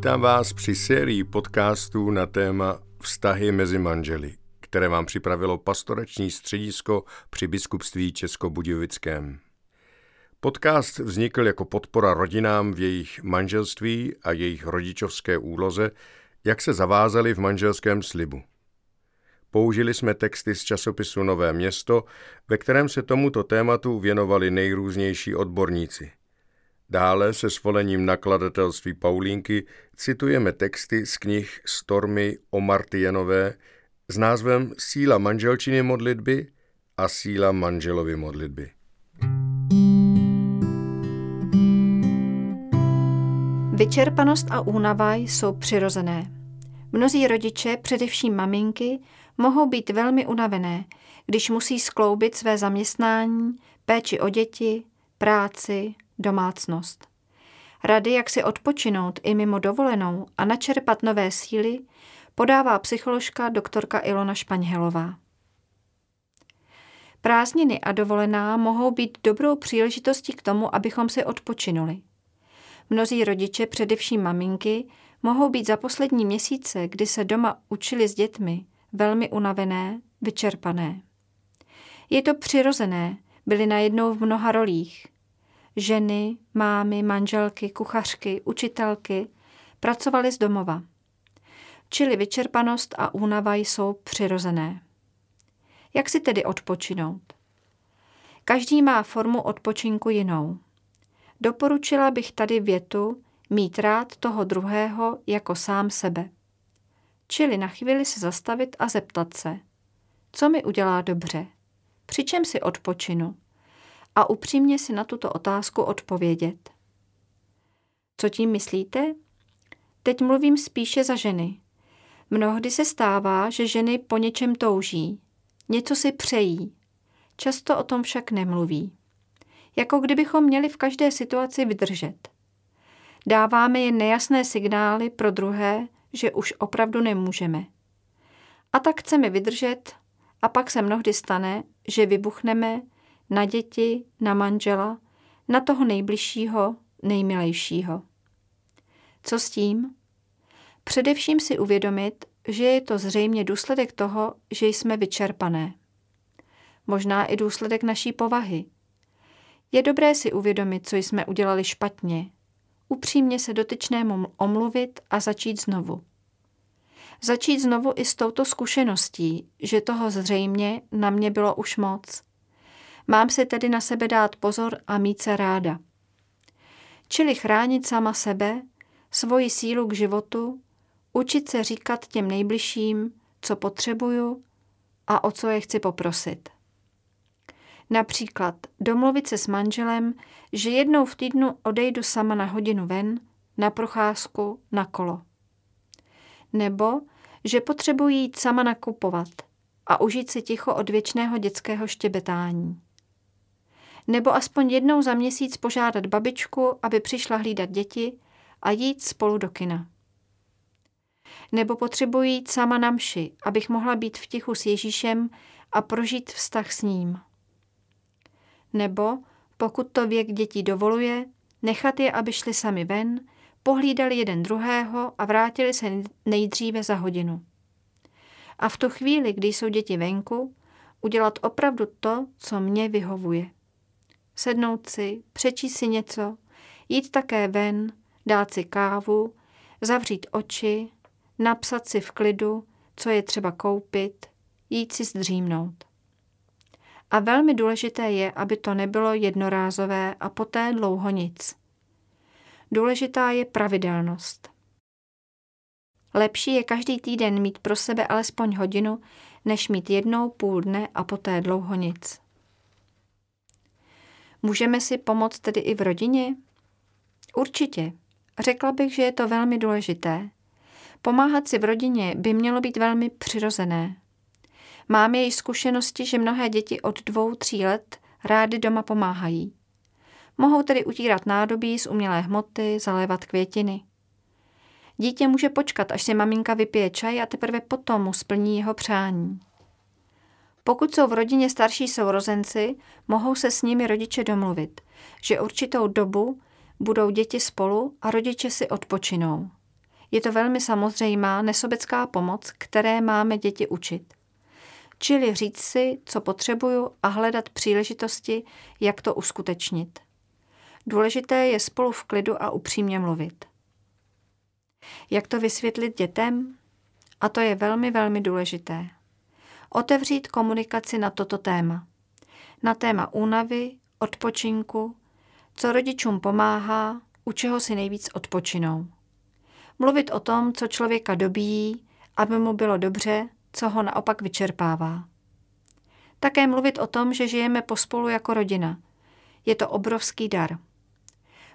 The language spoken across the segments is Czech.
Vítám vás při sérii podcastů na téma Vztahy mezi manželi, které vám připravilo pastorační středisko při biskupství Českobudějovickém. Podcast vznikl jako podpora rodinám v jejich manželství a jejich rodičovské úloze, jak se zavázali v manželském slibu. Použili jsme texty z časopisu Nové město, ve kterém se tomuto tématu věnovali nejrůznější odborníci – Dále se svolením nakladatelství Paulínky citujeme texty z knih Stormy o Martienové s názvem Síla manželčiny modlitby a Síla manželovy modlitby. Vyčerpanost a únava jsou přirozené. Mnozí rodiče, především maminky, mohou být velmi unavené, když musí skloubit své zaměstnání, péči o děti, práci, domácnost. Rady, jak si odpočinout i mimo dovolenou a načerpat nové síly, podává psycholožka doktorka Ilona Špaňhelová. Prázdniny a dovolená mohou být dobrou příležitostí k tomu, abychom si odpočinuli. Mnozí rodiče, především maminky, mohou být za poslední měsíce, kdy se doma učili s dětmi, velmi unavené, vyčerpané. Je to přirozené, byli najednou v mnoha rolích – ženy, mámy, manželky, kuchařky, učitelky pracovaly z domova. Čili vyčerpanost a únava jsou přirozené. Jak si tedy odpočinout? Každý má formu odpočinku jinou. Doporučila bych tady větu mít rád toho druhého jako sám sebe. Čili na chvíli se zastavit a zeptat se, co mi udělá dobře, přičem si odpočinu, a upřímně si na tuto otázku odpovědět. Co tím myslíte? Teď mluvím spíše za ženy. Mnohdy se stává, že ženy po něčem touží, něco si přejí. Často o tom však nemluví. Jako kdybychom měli v každé situaci vydržet. Dáváme jen nejasné signály pro druhé, že už opravdu nemůžeme. A tak chceme vydržet a pak se mnohdy stane, že vybuchneme na děti, na manžela, na toho nejbližšího, nejmilejšího. Co s tím? Především si uvědomit, že je to zřejmě důsledek toho, že jsme vyčerpané. Možná i důsledek naší povahy. Je dobré si uvědomit, co jsme udělali špatně, upřímně se dotyčnému omluvit a začít znovu. Začít znovu i s touto zkušeností, že toho zřejmě na mě bylo už moc – Mám si tedy na sebe dát pozor a mít se ráda. Čili chránit sama sebe, svoji sílu k životu, učit se říkat těm nejbližším, co potřebuju a o co je chci poprosit. Například domluvit se s manželem, že jednou v týdnu odejdu sama na hodinu ven, na procházku, na kolo. Nebo, že potřebuji jít sama nakupovat a užít si ticho od věčného dětského štěbetání nebo aspoň jednou za měsíc požádat babičku, aby přišla hlídat děti a jít spolu do kina. Nebo potřebuji jít sama na mši, abych mohla být v tichu s Ježíšem a prožít vztah s ním. Nebo, pokud to věk dětí dovoluje, nechat je, aby šli sami ven, pohlídali jeden druhého a vrátili se nejdříve za hodinu. A v tu chvíli, kdy jsou děti venku, udělat opravdu to, co mě vyhovuje sednout si, přečíst si něco, jít také ven, dát si kávu, zavřít oči, napsat si v klidu, co je třeba koupit, jít si zdřímnout. A velmi důležité je, aby to nebylo jednorázové a poté dlouho nic. Důležitá je pravidelnost. Lepší je každý týden mít pro sebe alespoň hodinu, než mít jednou půl dne a poté dlouho nic. Můžeme si pomoct tedy i v rodině? Určitě. Řekla bych, že je to velmi důležité. Pomáhat si v rodině by mělo být velmi přirozené. Mám její zkušenosti, že mnohé děti od dvou, tří let rády doma pomáhají. Mohou tedy utírat nádobí z umělé hmoty, zalévat květiny. Dítě může počkat, až si maminka vypije čaj a teprve potom mu splní jeho přání. Pokud jsou v rodině starší sourozenci, mohou se s nimi rodiče domluvit, že určitou dobu budou děti spolu a rodiče si odpočinou. Je to velmi samozřejmá nesobecká pomoc, které máme děti učit. Čili říct si, co potřebuju a hledat příležitosti, jak to uskutečnit. Důležité je spolu v klidu a upřímně mluvit. Jak to vysvětlit dětem? A to je velmi, velmi důležité. Otevřít komunikaci na toto téma. Na téma únavy, odpočinku, co rodičům pomáhá, u čeho si nejvíc odpočinou. Mluvit o tom, co člověka dobíjí, aby mu bylo dobře, co ho naopak vyčerpává. Také mluvit o tom, že žijeme pospolu jako rodina. Je to obrovský dar.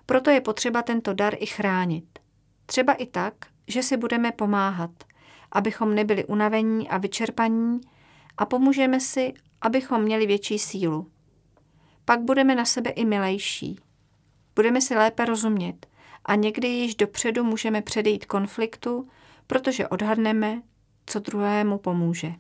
Proto je potřeba tento dar i chránit. Třeba i tak, že si budeme pomáhat, abychom nebyli unavení a vyčerpaní a pomůžeme si, abychom měli větší sílu. Pak budeme na sebe i milejší. Budeme si lépe rozumět a někdy již dopředu můžeme předejít konfliktu, protože odhadneme, co druhému pomůže.